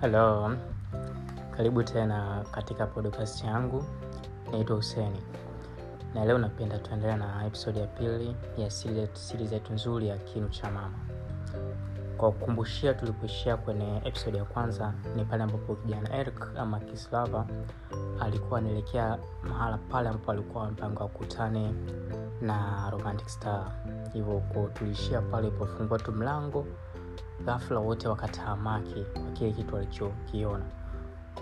Halo, karibu tena katika podcast yangu. Naitwa Huseni na leo napenda tuendelea na episode ya pili ya siri zetu nzuri ya kinu cha mama. Kwa kukumbushia, tulipoishia kwenye episode ya kwanza ni pale ambapo kijana Eric ama Kislava alikuwa anaelekea mahala pale ambapo alikuwa amepanga wakutane na Romantic Star. Hivyo tuliishia pale ilipofungua tu mlango ghafla wote wakatahamaki kwa kile kitu walichokiona.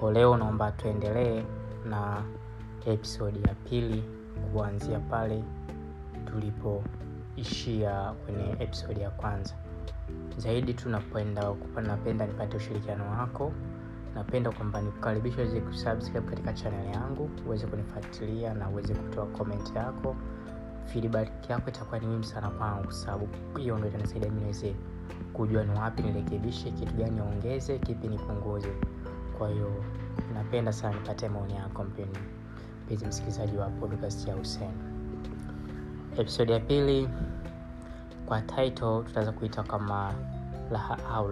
ko leo naomba tuendelee na episodi ya pili kuanzia pale tulipoishia kwenye episodi ya kwanza. Zaidi tu napenda napenda nipate ushirikiano wako. Napenda kwamba nikukaribisha uweze kusubscribe katika chaneli yangu, uweze kunifuatilia na uweze kutoa komenti yako. Feedback yako itakuwa ni muhimu sana kwangu, kwa sababu hiyo ndo itanisaidia mi niweze kujua ni wapi nirekebishe, kitu gani ongeze kipi nipunguze. Kwa hiyo napenda sana nipate maoni yako mpeni mpenzi msikilizaji wa podcast ya husen episodi ya pili kwa title tutaweza kuita kama laha au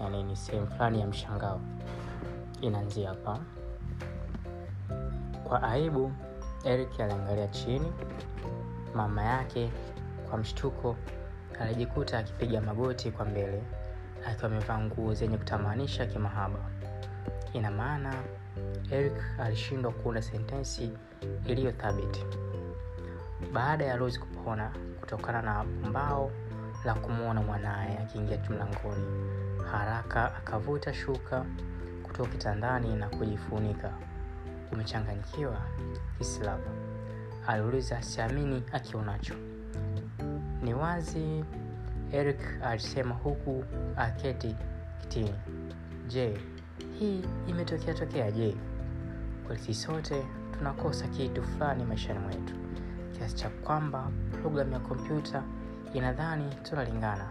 yani ni sehemu fulani ya mshangao. Inaanzia hapa. Kwa aibu, Eric aliangalia chini. Mama yake kwa mshtuko alijikuta akipiga magoti kwa mbele akiwa amevaa nguo zenye kutamanisha kimahaba. Ina maana Eric alishindwa kuunda sentensi iliyo thabiti. Baada ya Rose kupona kutokana na pumbao la kumwona mwanaye akiingia tu mlangoni, haraka akavuta shuka kutoka kitandani na kujifunika. Umechanganyikiwa Kislava? aliuliza siamini akionacho. Ni wazi, Eric alisema huku aketi kitini. Je, hii imetokea tokea? Je, kweli sote tunakosa kitu fulani maishani mwetu kiasi cha kwamba programu ya kompyuta inadhani tunalingana?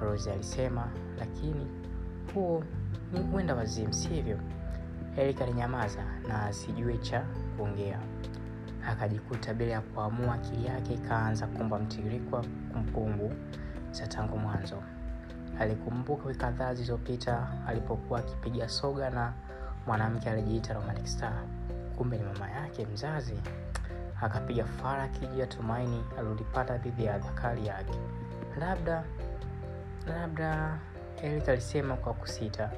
Rose alisema, lakini huo ni mwenda wazimu, sivyo? Eric alinyamaza na asijue cha kuongea. Akajikuta bila ya kuamua, akili yake ikaanza kumba mtiririko wa kumbukumbu za tangu mwanzo. Alikumbuka wiki kadhaa zilizopita alipokuwa akipiga soga na mwanamke alijiita Romantic Star, kumbe ni mama yake mzazi. Akapiga faraki juu ya tumaini alilolipata dhidi ya dhakari yake. Labda labda, Eric alisema kwa kusita,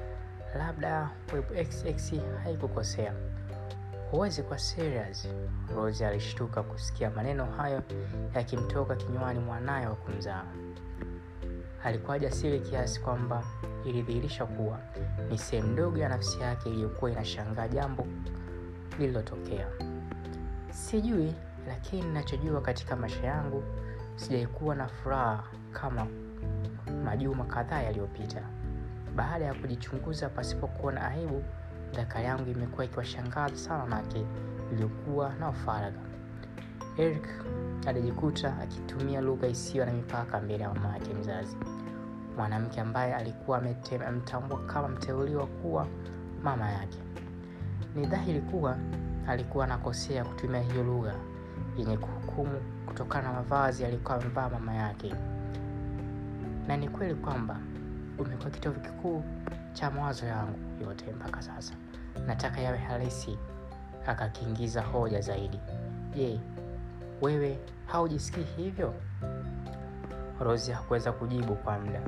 labda WebXX haikukosea. Huwezi kwa serious. Rose alishtuka kusikia maneno hayo yakimtoka kinywani mwanaye wa kumzaa. Alikuwa jasiri kiasi kwamba ilidhihirisha kuwa ni sehemu ndogo ya nafsi yake iliyokuwa inashangaa jambo lililotokea. Sijui, lakini ninachojua katika maisha yangu sijaikuwa na furaha kama majuma kadhaa yaliyopita. Baada ya kujichunguza pasipokuwa na aibu, dhakari yangu imekuwa ikiwashangaza sana wanawake iliyokuwa na faragha. Eric alijikuta akitumia lugha isiyo na mipaka mbele ya mama yake mzazi, mwanamke ambaye alikuwa amemtambua kama mteuliwa kuwa mama yake. Ni dhahiri kuwa alikuwa anakosea kutumia hiyo lugha yenye kuhukumu kutokana na mavazi alikuwa amevaa mama yake, na ni kweli kwamba umekuwa kitovu kikuu cha mawazo yangu yote mpaka sasa. Nataka yawe halisi. Akakiingiza hoja zaidi. Je, wewe haujisikii hivyo? rosi hakuweza kujibu kwa muda.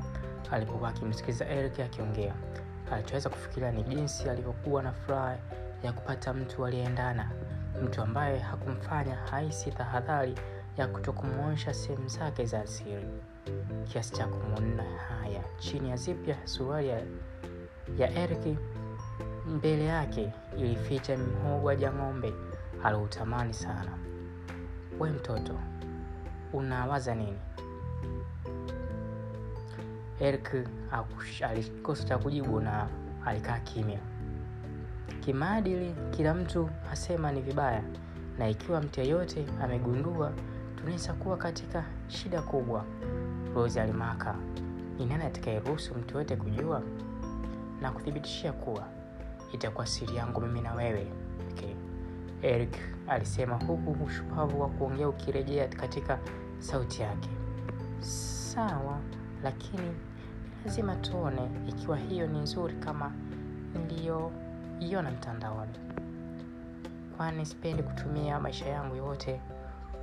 Alipokuwa akimsikiliza Eric akiongea, alichoweza kufikiria ni jinsi alivyokuwa na furaha ya kupata mtu aliyeendana, mtu ambaye hakumfanya haisi tahadhari ya kutokumwonyesha sehemu zake za asili, kiasi cha kumwona haya chini ya zipya suruali ya, ya Eric. Mbele yake ilificha mhogo wa ng'ombe aliutamani sana. We mtoto, unawaza nini? Eric alikosa cha kujibu na alikaa kimya. Kimaadili, kila mtu asema ni vibaya, na ikiwa mtu yeyote amegundua, tunaweza kuwa katika shida kubwa. Rose alimaka, ni nani atakayeruhusu mtu yoyote kujua? Na kuthibitishia kuwa itakuwa siri yangu mimi na wewe okay. Eric alisema huku ushupavu wa kuongea ukirejea katika sauti yake. Sawa, lakini lazima tuone ikiwa hiyo ni nzuri kama niliyoiona mtandaoni, kwani sipendi kutumia maisha yangu yote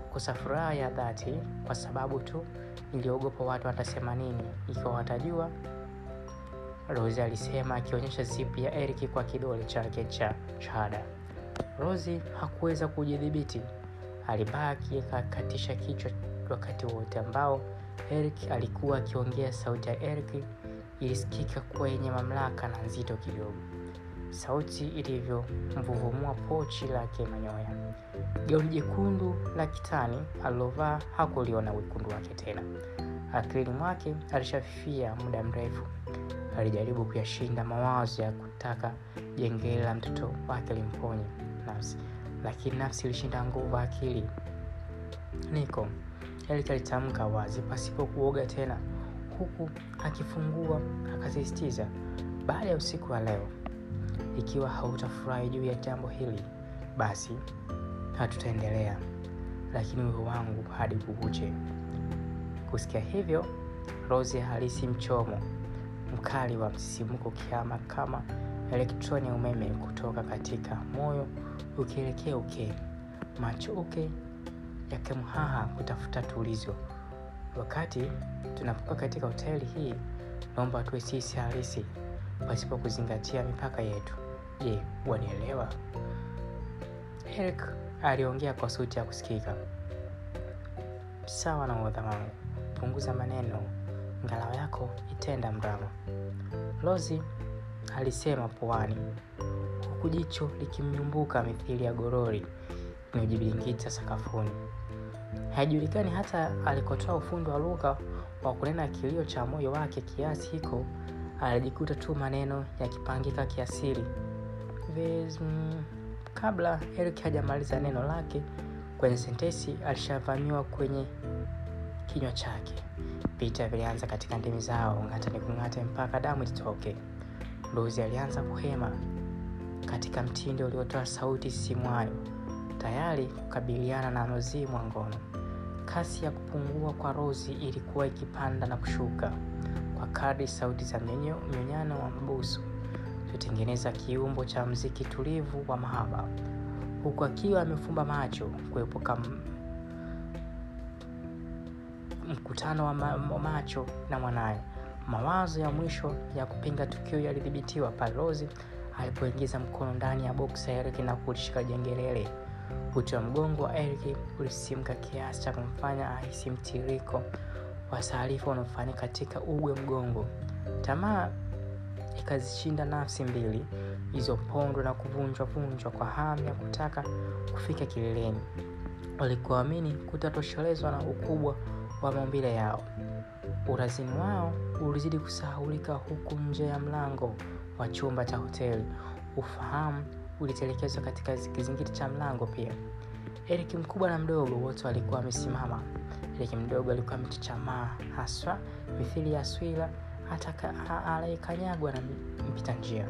kukosa furaha ya dhati kwa sababu tu niliogopa watu watasema nini ikiwa watajua. Rosie alisema akionyesha zipu ya Eric kwa kidole chake cha shahada. rosi hakuweza kujidhibiti, alibaki akakatisha kichwa wakati wote ambao Eric alikuwa akiongea. Sauti ya Eric ilisikika kuwa yenye mamlaka na nzito kidogo, sauti ilivyomvuvumua pochi lake manyoya. Gauni jekundu la kitani alilovaa hakuliona wekundu wake tena. Akilini mwake alishafifia muda mrefu. Alijaribu kuyashinda mawazo ya kutaka jengele la mtoto wake limponye nafsi, lakini nafsi ilishinda nguvu akili. Niko, Eric alitamka wazi pasipo kuoga tena, huku akifungua akasisitiza, baada ya usiku wa leo, ikiwa hautafurahi juu ya jambo hili, basi hatutaendelea, lakini wivu wangu hadi kukuche. Kusikia hivyo, Rosie halisi mchomo mkali wa msisimko kiama kama elektroni ya umeme kutoka katika moyo ukielekea uke, macho uke yakimhaha kutafuta tulizo. Wakati tunapokuwa katika hoteli hii, naomba tuwe sisi halisi pasipo kuzingatia mipaka yetu. Je, wanielewa? Eric aliongea kwa sauti ya kusikika. Sawa na uodha wangu, punguza maneno, ngalawa yako itenda mrama, Lozi alisema puani, huku jicho likimnyumbuka mithili ya gorori inayojibiringita sakafuni. Haijulikani hata alikotoa ufundi wa lugha wa kunena kilio cha moyo wake kiasi hiko, alijikuta tu maneno yakipangika kiasiri Vez, mm, kabla Eric hajamaliza neno lake kwenye sentesi alishavamiwa kwenye kinywa chake. Vita vilianza katika ndimi zao, ng'ata ni kung'ate mpaka damu itoke. Rosie alianza kuhema katika mtindo uliotoa sauti sisimwayo, tayari kukabiliana na mzimu wa ngono. Kasi ya kupungua kwa Rozi ilikuwa ikipanda na kushuka kwa kadri sauti za mnyonyano wa mabusu kutengeneza kiumbo cha mziki tulivu wa mahaba, huku akiwa amefumba macho kuepuka mkutano wa ma macho na mwanaye. Mawazo ya mwisho ya kupinga tukio yalidhibitiwa pale Rosie alipoingiza mkono ndani ya boksi ya Eric na kulishika jengelele. Uti wa mgongo wa Eric ulisimka kiasi cha kumfanya ahisi mtiririko wa taarifa unaofanyika katika ugwe mgongo. Tamaa ikazishinda nafsi mbili ilizopondwa na kuvunjwa vunjwa kwa hamu ya kutaka kufika kileleni. Walikuamini kutatoshelezwa na ukubwa wa maumbile yao. Urazini wao ulizidi kusahaulika huku nje ya mlango wa chumba cha hoteli ufahamu ulitelekezwa katika kizingiti cha mlango pia. Eriki mkubwa na mdogo wote walikuwa wamesimama. Eriki mdogo alikuwa amechuchamaa haswa mithili ya swila anayekanyagwa na mpita njia.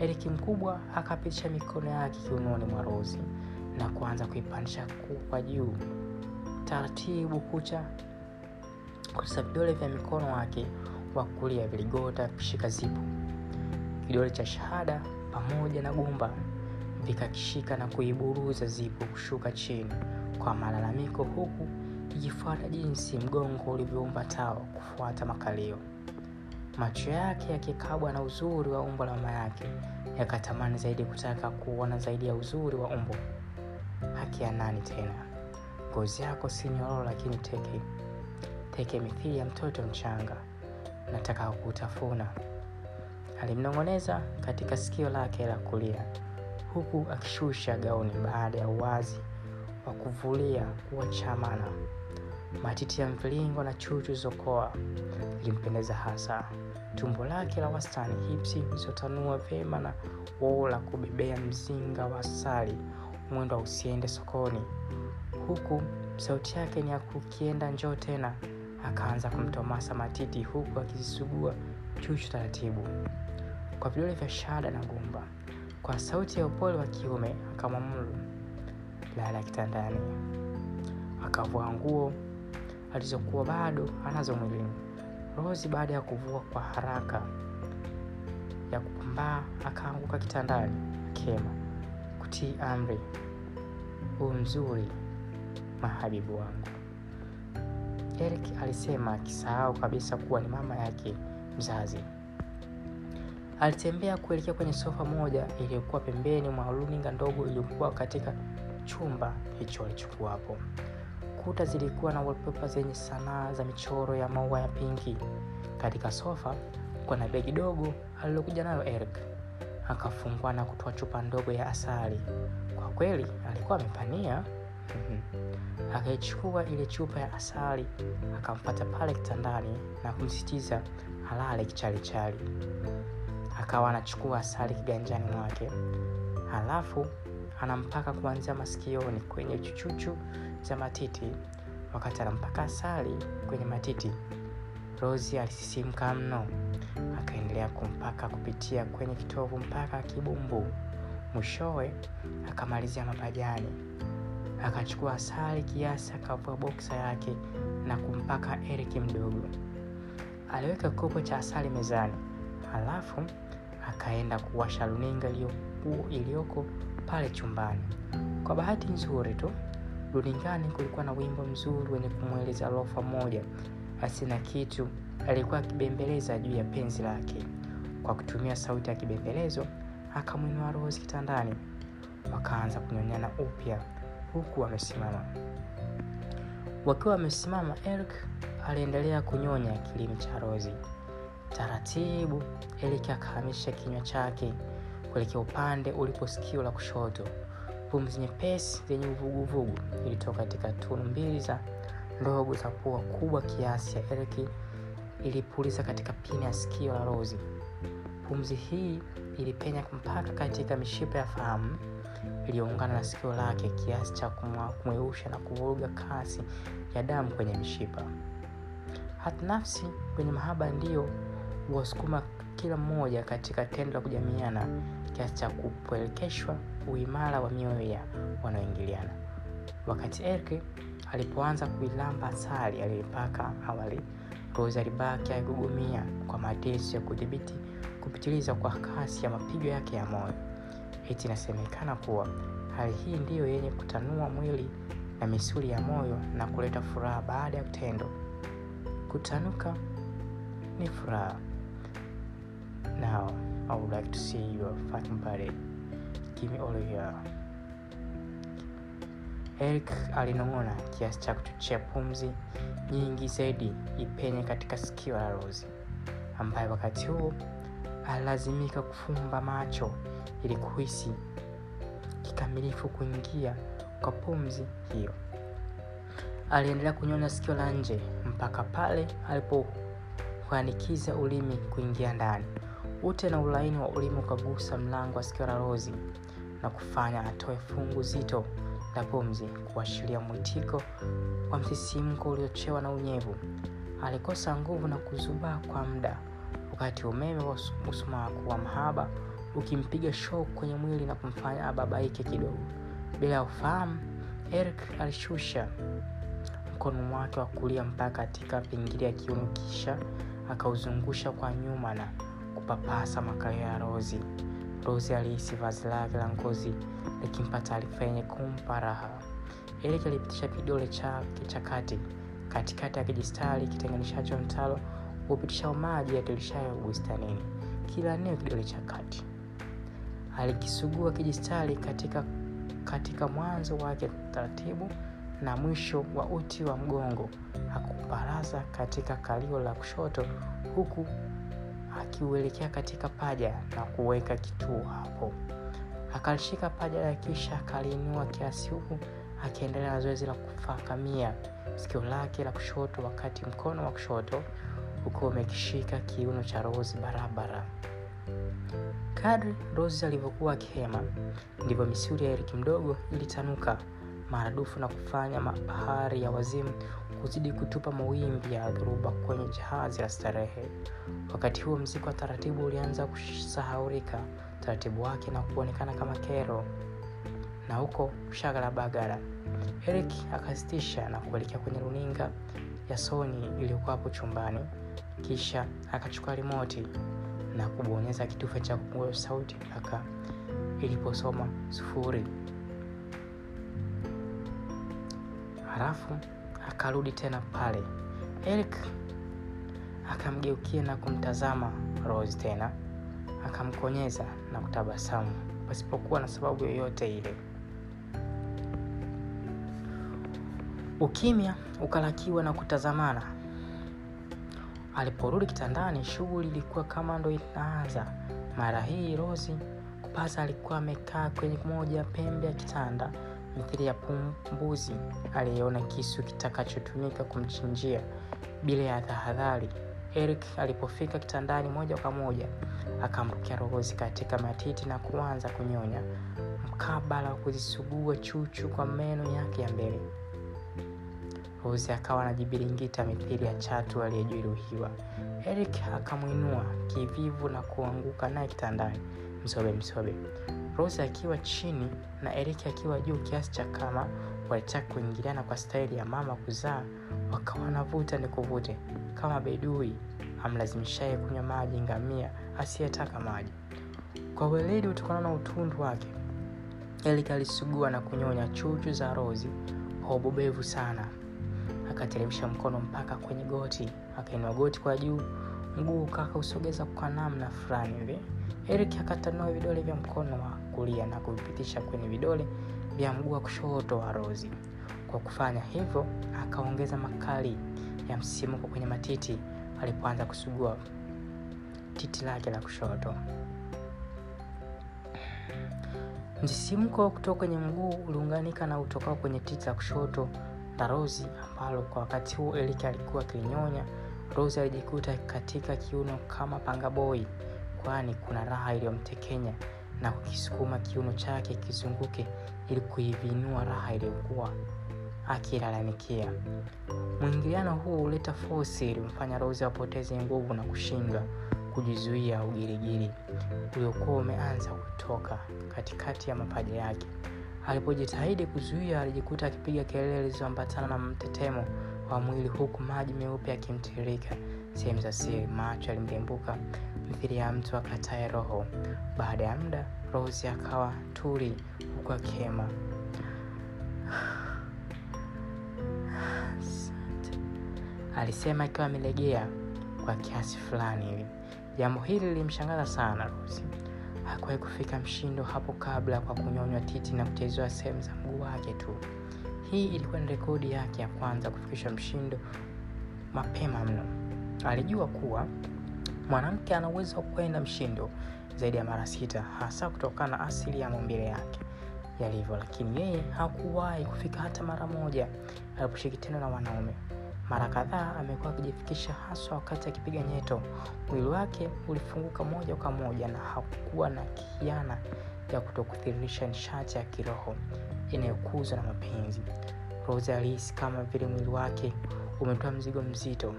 Eriki mkubwa akapitisha mikono yake kiunoni mwa Rozi na kuanza kuipandisha kwa juu taratibu, kucha kusa vidole vya mikono wake wa kulia viligota kushika zipu. Kidole cha shahada pamoja na gumba vikakishika na kuiburuza zipu kushuka chini kwa malalamiko, huku ikifuata jinsi mgongo ulivyoumba tao kufuata makalio. Macho yake yakikabwa na uzuri wa umbo la mama yake yakatamani zaidi kutaka kuona zaidi ya uzuri wa umbo. Haki ya nani tena? Ngozi yako si lakini teke teke mithili ya mtoto mchanga, nataka kutafuna, alimnong'oneza katika sikio lake la kulia, huku akishusha gauni baada ya uwazi wa kuvulia kuachamana. Matiti ya mviringo na chuchu zokoa ilimpendeza hasa. Tumbo lake la wastani, hipsi zilizotanua vyema na woo la kubebea mzinga wa asali, mwendo wa usiende sokoni. Huku sauti yake ni ya kukienda njoo tena. Akaanza kumtomasa matiti huku akizisugua chuchu taratibu kwa vidole vya shada na gumba. Kwa sauti ya upole wa kiume akamwamuru, lala kitandani. Akavua nguo alizokuwa bado anazo mwilini, Rosi baada ya kuvua kwa haraka ya kupambaa akaanguka kitandani akema, kutii amri, huu mzuri mahabibu wangu. Eric alisema akisahau kabisa kuwa ni mama yake mzazi. Alitembea kuelekea kwenye sofa moja iliyokuwa pembeni mwa runinga ndogo iliyokuwa katika chumba hicho alichokuwapo. Kuta zilikuwa na wallpaper zenye sanaa za michoro ya maua ya pinki. Katika sofa kuna begi dogo alilokuja nayo Eric. Akafungua na kutoa chupa ndogo ya asali. Kwa kweli alikuwa amepania. Akaichukua ile chupa ya asali akampata pale kitandani na kumsitiza alale kichalichali. Akawa anachukua asali kiganjani mwake, halafu anampaka kuanzia masikioni kwenye chuchuchu za matiti. Wakati anampaka asali kwenye matiti, Rosi alisisimka mno, akaendelea kumpaka kupitia kwenye kitovu mpaka kibumbu. Mwishowe akamalizia mapajani. Akachukua asali kiasi, akavua boksa yake na kumpaka Eric mdogo. Aliweka kopo cha asali mezani, halafu akaenda kuwasha runinga iliyoko pale chumbani. Kwa bahati nzuri tu, runingani kulikuwa na wimbo mzuri wenye kumweleza lofa moja asina kitu alikuwa akibembeleza juu ya penzi lake. Kwa kutumia sauti ya kibembelezo, akamwinua Rose kitandani, wakaanza kunyonyana upya huku wamesimama. Wakiwa wamesimama, Eric aliendelea kunyonya kilimi cha Rozi. Taratibu Eric akahamisha kinywa chake kuelekea upande ulipo sikio la kushoto. Pumzi nyepesi zenye uvuguvugu ilitoka katika tunu mbili za ndogo za pua kubwa kiasi ya Eric ilipuliza katika pini ya sikio la Rozi. Pumzi hii ilipenya mpaka katika mishipa ya fahamu iliyoungana na sikio lake kiasi cha kumweusha na kuvuruga kasi ya damu kwenye mishipa. Hata nafsi kwenye mahaba ndiyo huwasukuma kila mmoja katika tendo la kujamiana kiasi cha kupelekeshwa uimara wa mioyo ya wanaoingiliana. Wakati erke alipoanza kuilamba asali aliyoipaka awali, Rose alibaki akigugumia kwa mateso ya kudhibiti kupitiliza kwa kasi ya mapigo yake ya moyo. Eti inasemekana kuwa hali hii ndiyo yenye kutanua mwili na misuli ya moyo na kuleta furaha baada ya tendo. Kutanuka ni furaha. Now, I would like to see your fucking body. Give me all of your. Eric alinong'ona kiasi cha kuchochea pumzi nyingi zaidi ipenye katika sikio la Rose, ambaye wakati huo alilazimika kufumba macho ili kuhisi kikamilifu kuingia kwa pumzi hiyo. Aliendelea kunyonya sikio la nje mpaka pale alipokuanikiza ulimi kuingia ndani. Ute na ulaini wa ulimi ukagusa mlango wa sikio la Rozi na kufanya atoe fungu zito la pumzi, kuashiria mwitiko wa msisimko uliochewa na unyevu. Alikosa nguvu na kuzubaa kwa muda, wakati umeme wa msumaku wa mhaba ukimpiga shock kwenye mwili na kumfanya ababaike kidogo. Bila ufahamu, Eric alishusha mkono wake wa kulia mpaka katika pingili ya kiuno, kisha akauzungusha kwa nyuma na kupapasa makayo ya Rozi. Rozi alihisi vazi lake la ngozi likimpa taarifa yenye kumpa raha. Eric alipitisha kidole chake cha kati katikati ya kijistari kitenganishacho mtalo upitishao maji yatirishayo bustanini, kila neo kidole cha kati. Alikisugua kijistari katika, katika mwanzo wake taratibu na mwisho wa uti wa mgongo, akuparaza katika kalio la kushoto huku akiuelekea katika paja na kuweka kituo hapo. Akalishika paja la kisha akaliinua kiasi, huku akiendelea na zoezi la kufakamia sikio lake la kushoto, wakati mkono wa kushoto ukiwa umekishika kiuno cha Rose barabara. Kadri Rose alivyokuwa akihema, ndivyo misuli ya Eric mdogo ilitanuka maradufu na kufanya bahari ya wazimu kuzidi kutupa mawimbi ya dhuruba kwenye jahazi la starehe. Wakati huo mziki wa taratibu ulianza kusahaurika taratibu wake na kuonekana kama kero, na huko shagala bagara. Eric akasitisha na kuelekea kwenye runinga ya Sony iliyokuwa hapo chumbani, kisha akachukua rimoti na kubonyeza kitufe cha kupunguza sauti mpaka iliposoma sufuri. Halafu akarudi tena pale. Eric akamgeukia na kumtazama Rose tena, akamkonyeza na kutabasamu pasipokuwa na sababu yoyote ile. Ukimya ukalakiwa na kutazamana. Aliporudi kitandani, shughuli ilikuwa kama ndo inaanza. Mara hii Rosi kupasa alikuwa amekaa kwenye moja pembe ya kitanda mithili ya pumbuzi aliyeona kisu kitakachotumika kumchinjia bila ya tahadhari. Eric alipofika kitandani, moja kwa moja akamrukia Rosi katika matiti na kuanza kunyonya mkabala wa kuzisugua chuchu kwa meno yake ya mbele. Rosi akawa anajibiringita mithili ya chatu aliyejeruhiwa. Eric akamwinua kivivu na kuanguka naye kitandani msobe msobe, Rose akiwa chini na Eric akiwa juu kiasi cha kama walitaka kuingiliana kwa staili ya mama kuzaa, wakawa wanavuta ni kuvute kama bedui amlazimishaye kunywa maji ngamia asiyetaka maji. Kwa weledi utokana na utundu wake, Eric alisugua na kunyonya chuchu za Rose kwa ubobevu sana. Akateremsha mkono mpaka kwenye goti, akainua goti kwa juu, mguu kakausogeza kwa namna fulani hivi. Eric akatanua vidole vya mkono wa kulia na kuvipitisha kwenye vidole vya mguu wa kushoto wa Rozi. Kwa kufanya hivyo, akaongeza makali ya msimuko kwenye matiti alipoanza kusugua titi lake la kushoto. Msisimko kutoka kwenye mguu uliunganika na utokao kwenye titi la kushoto la Rozi ambalo kwa wakati huo Eric alikuwa akilinyonya. rosi alijikuta katika kiuno kama pangaboi, kwani kuna raha iliyomtekenya na kukisukuma kiuno chake kizunguke ili kuivinua raha iliyokuwa akilalamikia. Mwingiliano huu huleta fosi ilimfanya Rose apoteze nguvu na kushindwa kujizuia ugirigiri uliokuwa umeanza kutoka katikati ya mapaja yake. Alipojitahidi kuzuia, alijikuta akipiga kelele zilizoambatana na mtetemo wa mwili, huku maji meupe yakimtiririka sehemu za siri. Macho yalimgembuka mithili ya mtu akataye roho. Baada ya muda, Rose akawa tuli huku akihema. Alisema akiwa amelegea kwa kiasi fulani hivi. Jambo hili lilimshangaza sana Rose. Hakuwahi kufika mshindo hapo kabla kwa kunyonywa titi na kuchezewa sehemu za mguu wake tu. Hii ilikuwa ni rekodi yake ya kwanza kufikisha mshindo mapema mno. Alijua kuwa mwanamke ana uwezo wa kwenda mshindo zaidi ya mara sita, hasa kutokana na asili ya maumbile yake yalivyo, lakini yeye hakuwahi kufika hata mara moja aliposhiriki tendo na wanaume. Mara kadhaa amekuwa akijifikisha, haswa wakati akipiga nyeto. Mwili wake ulifunguka moja kwa moja na hakuwa na kiana ya kutokuthirisha nishati ya kiroho inayokuzwa na mapenzi. Rose alihisi kama vile mwili wake umetoa mzigo mzito.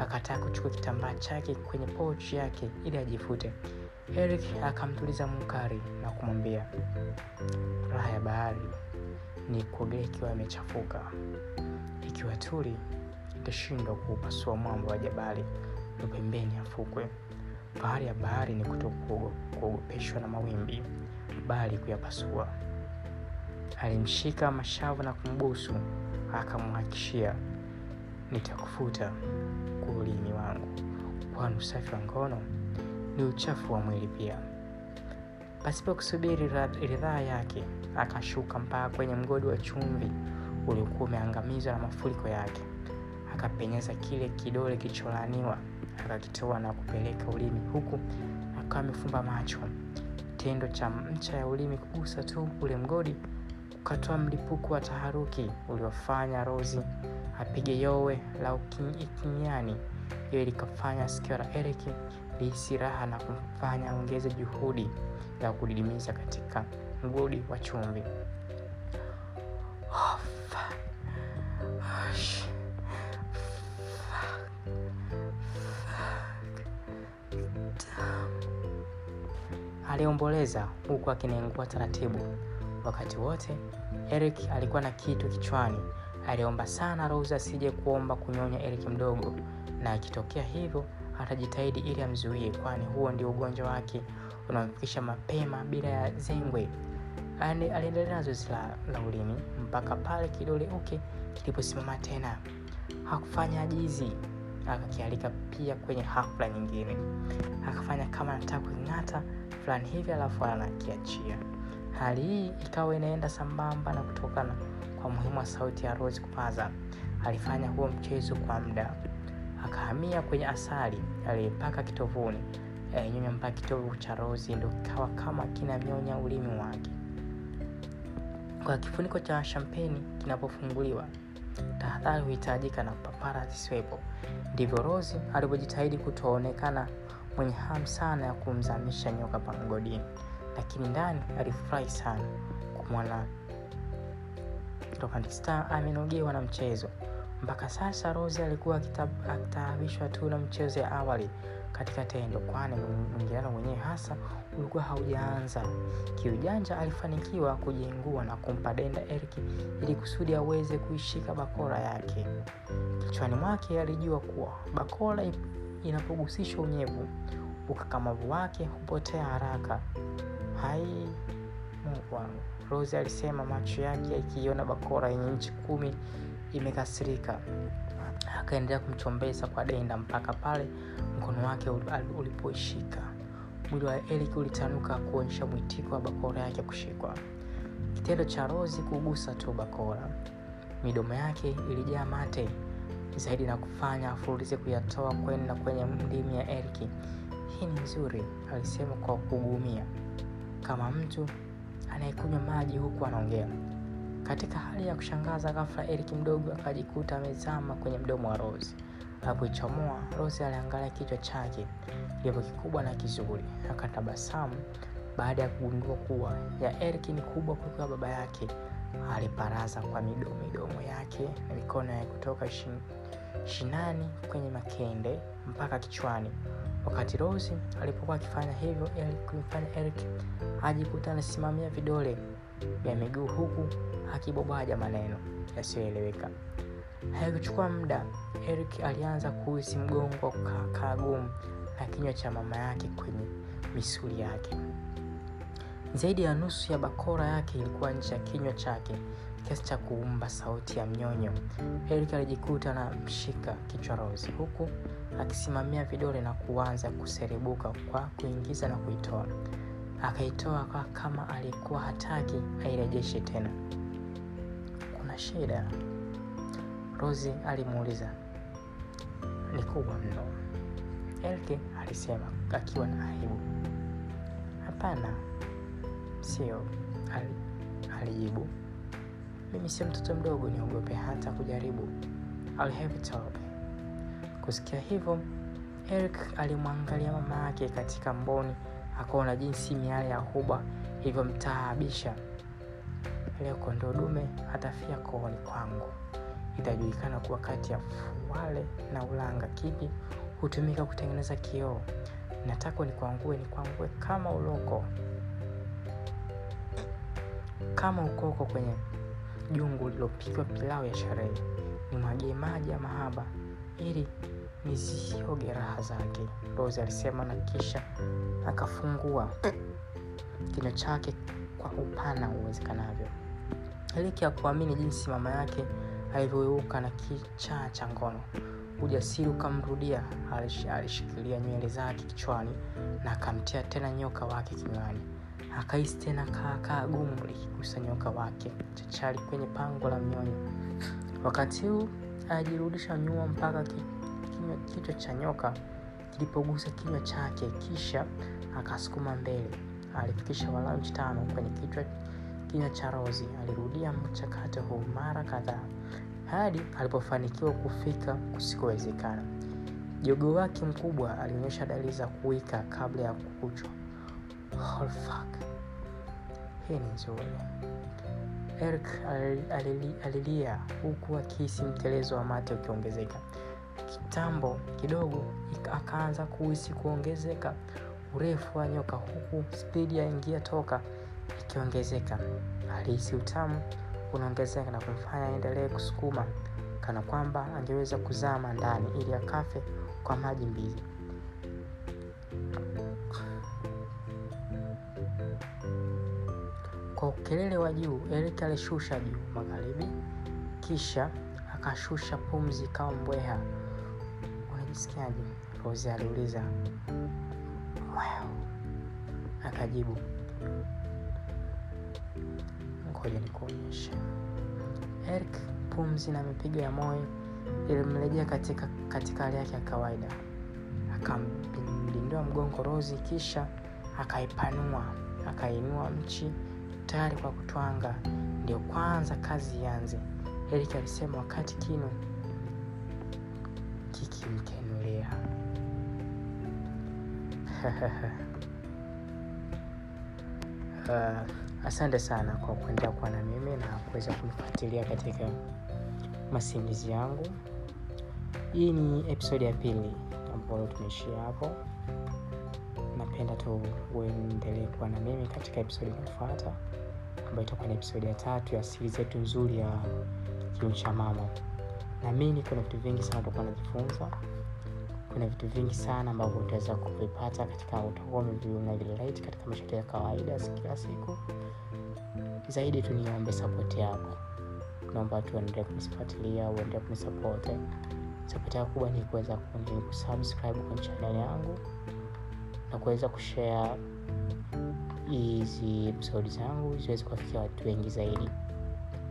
Akataka kuchukua kitambaa chake kwenye pochi yake ili ajifute. Eric akamtuliza Mukari na kumwambia, raha ya bahari ni kuogelea ikiwa imechafuka. Ikiwa tuli itashindwa kuupasua mwamba wa jabali na pembeni ya fukwe. Fahari ya bahari ni kutokuogopeshwa na mawimbi, bali kuyapasua. Alimshika mashavu na kumbusu, akamhakishia, nitakufuta kwa ulimi wangu, kwani usafi wa ngono ni uchafu wa mwili pia. Pasipo kusubiri ridhaa yake, akashuka mpaka kwenye mgodi wa chumvi uliokuwa umeangamizwa na mafuriko yake. Akapenyeza kile kidole kilicholaaniwa, akakitoa na kupeleka ulimi, huku akawa amefumba macho. Tendo cha mcha ya ulimi kugusa tu ule mgodi ukatoa mlipuko wa taharuki uliofanya Rozi apige yowe la ukinyani Hiyo likafanya sikio la Eric lihisi raha na kumfanya aongeze juhudi ya kudidimiza katika mgodi wa chumvi. Aliomboleza huku akinengua taratibu. Wakati wote Eric alikuwa na kitu kichwani aliomba sana Rose asije kuomba kunyonya Eric mdogo, na akitokea hivyo atajitahidi ili amzuie, kwani huo ndio ugonjwa wake unamfikisha mapema bila ya zengwe. Aliendelea na zoezi la, la ulimi mpaka pale kidole uke kiliposimama tena. Hakufanya ajizi, akakialika pia kwenye hafla nyingine. Akafanya kama anataka kung'ata fulani hivi, alafu anakiachia. Hali hii ikawa inaenda sambamba na kutokana kwa muhimu wa sauti ya Rose kupaza. Alifanya huo mchezo kwa muda, akahamia kwenye asali aliyepaka kitovuni, alinyonya mpaka kitovu cha rosi ndo kikawa kama kinamyonya ulimi wake. Kwa kifuniko cha shampeni kinapofunguliwa, tahadhari huhitajika na papara zisiwepo. Ndivyo rosi alivyojitahidi kutoonekana mwenye hamu sana ya kumzamisha nyoka pangodini, lakini ndani alifurahi sana kumwona Romantic Star amenogewa na mchezo. Mpaka sasa Rose alikuwa akitaabishwa tu na mchezo ya awali katika tendo, kwani mwingiliano mwenyewe hasa ulikuwa haujaanza. Kiujanja alifanikiwa kujiingua na kumpa denda Eriki ili kusudi aweze kuishika bakora yake. Kichwani mwake alijua kuwa bakora inapogusishwa unyevu, ukakamavu wake hupotea haraka. Hai, Mungu wangu, Rose alisema, macho yake yakiiona bakora yenye nchi kumi imekasirika. Akaendelea kumchombeza kwa denda mpaka pale mkono wake ulipoishika. Mwili wa Eric ulitanuka kuonyesha mwitiko wa bakora yake kushikwa. Kitendo cha rozi kugusa tu bakora, midomo yake ilijaa mate zaidi na kufanya afurulize kuyatoa kwenda kwenye ndimi ya Eric. Hii ni nzuri, alisema kwa kugumia, kama mtu anayekunywa maji huku anaongea. Katika hali ya kushangaza, ghafla Eric mdogo akajikuta amezama kwenye mdomo wa Rose. Alipoichomoa, Rose aliangalia kichwa chake kilivyo kikubwa na kizuri, akatabasamu baada ya kugundua kuwa ya Eric ni kubwa kuliko ya baba yake. Aliparaza kwa midomo midomo yake na mikono yake kutoka shin, shinani kwenye makende mpaka kichwani. Wakati Rose alipokuwa akifanya hivyo, kumfanya Eric ajikuta anasimamia vidole vya miguu huku akibobaja maneno yasiyoeleweka. Haikuchukua muda, Eric alianza kuhisi mgongo gumu na kinywa cha mama yake kwenye misuli yake. Zaidi ya nusu ya bakora yake ilikuwa nje ya kinywa chake kiasi cha kuumba sauti ya mnyonyo. Eric alijikuta na mshika kichwa Rose huku akisimamia vidole na kuanza kuserebuka kwa kuingiza na kuitoa. Akaitoa kwa kama alikuwa hataki airejeshe tena. Kuna shida? rosi alimuuliza. Ni kubwa mno, Elke alisema akiwa na aibu. Hapana, sio, alijibu. Mimi sio mtoto mdogo niogope hata kujaribu. I'll. Kusikia hivyo, Eric alimwangalia mama yake katika mboni, akaona jinsi miale ya huba ilivyomtaabisha. Leo kondoo dume atafia kooni kwangu. Itajulikana kuwa kati ya fuwale na ulanga kipi hutumika kutengeneza kioo. Nataka nikwangue, nikwangue kama uloko, kama ukoko kwenye jungu lilopikwa pilau ya sherehe. Nimwagie maji ya mahaba ili nizioge raha zake, Rose alisema, na kisha akafungua kinywa chake kwa upana uwezekanavyo. Eliki hakuamini jinsi mama yake alivyoeuka na kichaa cha ngono. Ujasiri ukamrudia. Alishikilia nywele zake kichwani na akamtia tena nyoka wake kinywani. Akahisi tena kaakaa gumu likigusa nyoka wake chachari kwenye pango la mnyonyo. Wakati huu ajirudisha nyuma mpaka kichwa cha nyoka kilipogusa kinywa chake, kisha akasukuma mbele. Alifikisha walanchi tano kwenye kichwa kinywa cha Rozi. Alirudia mchakato huu mara kadhaa hadi alipofanikiwa kufika kusikowezekana. Jogo wake mkubwa alionyesha dalili za kuwika kabla ya kukuchwa. Oh. Hii ni nzuri. Eric alilia huku akihisi mtelezo wa mate ukiongezeka. Kitambo kidogo akaanza kuhisi kuongezeka urefu wa nyoka, huku spidi ya ingia toka ikiongezeka. Alihisi utamu kunaongezeka na kumfanya aendelee kusukuma kana kwamba angeweza kuzama ndani ili akafe kwa maji mbili kwa ukelele wa juu erik alishusha juu magharibi kisha akashusha pumzi kama mbweha. Unajisikiaje? Rosi aliuliza. Wow. akajibu. Ngoja nikuonyeshe. Eric pumzi na mipigo ya moyo ilimrejea katika katika hali yake ya kawaida. Akamdindua mgongo rozi kisha akaipanua akainua mchi tayari kwa kutwanga. Ndio kwanza kazi ianze eric alisema wakati kinu kikimkenulia uh, asante sana kwa kuendelea kuwa na mimi na kuweza kunifuatilia katika masimulizi yangu. Hii ni episodi ya pili ambayo tumeishia hapo. Napenda tu uendelee kuwa na mimi katika episodi inayofuata ambayo itakuwa ni episodi ya tatu ya siri zetu nzuri ya kiuno cha mama. Naamini kuna vitu vingi sana utakuwa unajifunza. Kuna vitu vingi sana ambavyo utaweza kuvipata katika utakuwa unavilate katika maisha ya kawaida kila siku. Zaidi tu niombe sapoti yako. Naomba tu uendelee kunisifuatilia uendelee kunisapoti sapoti yako kubwa ni kuweza kusubscribe kwenye chaneli yangu na kuweza kushare hizi episodi zangu ziwezi kuwafikia watu wengi zaidi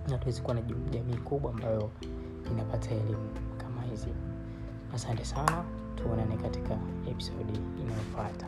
na tuwezi kuwa na jamii kubwa ambayo inapata elimu kama hizi. Asante sana tuonane katika episodi inayofuata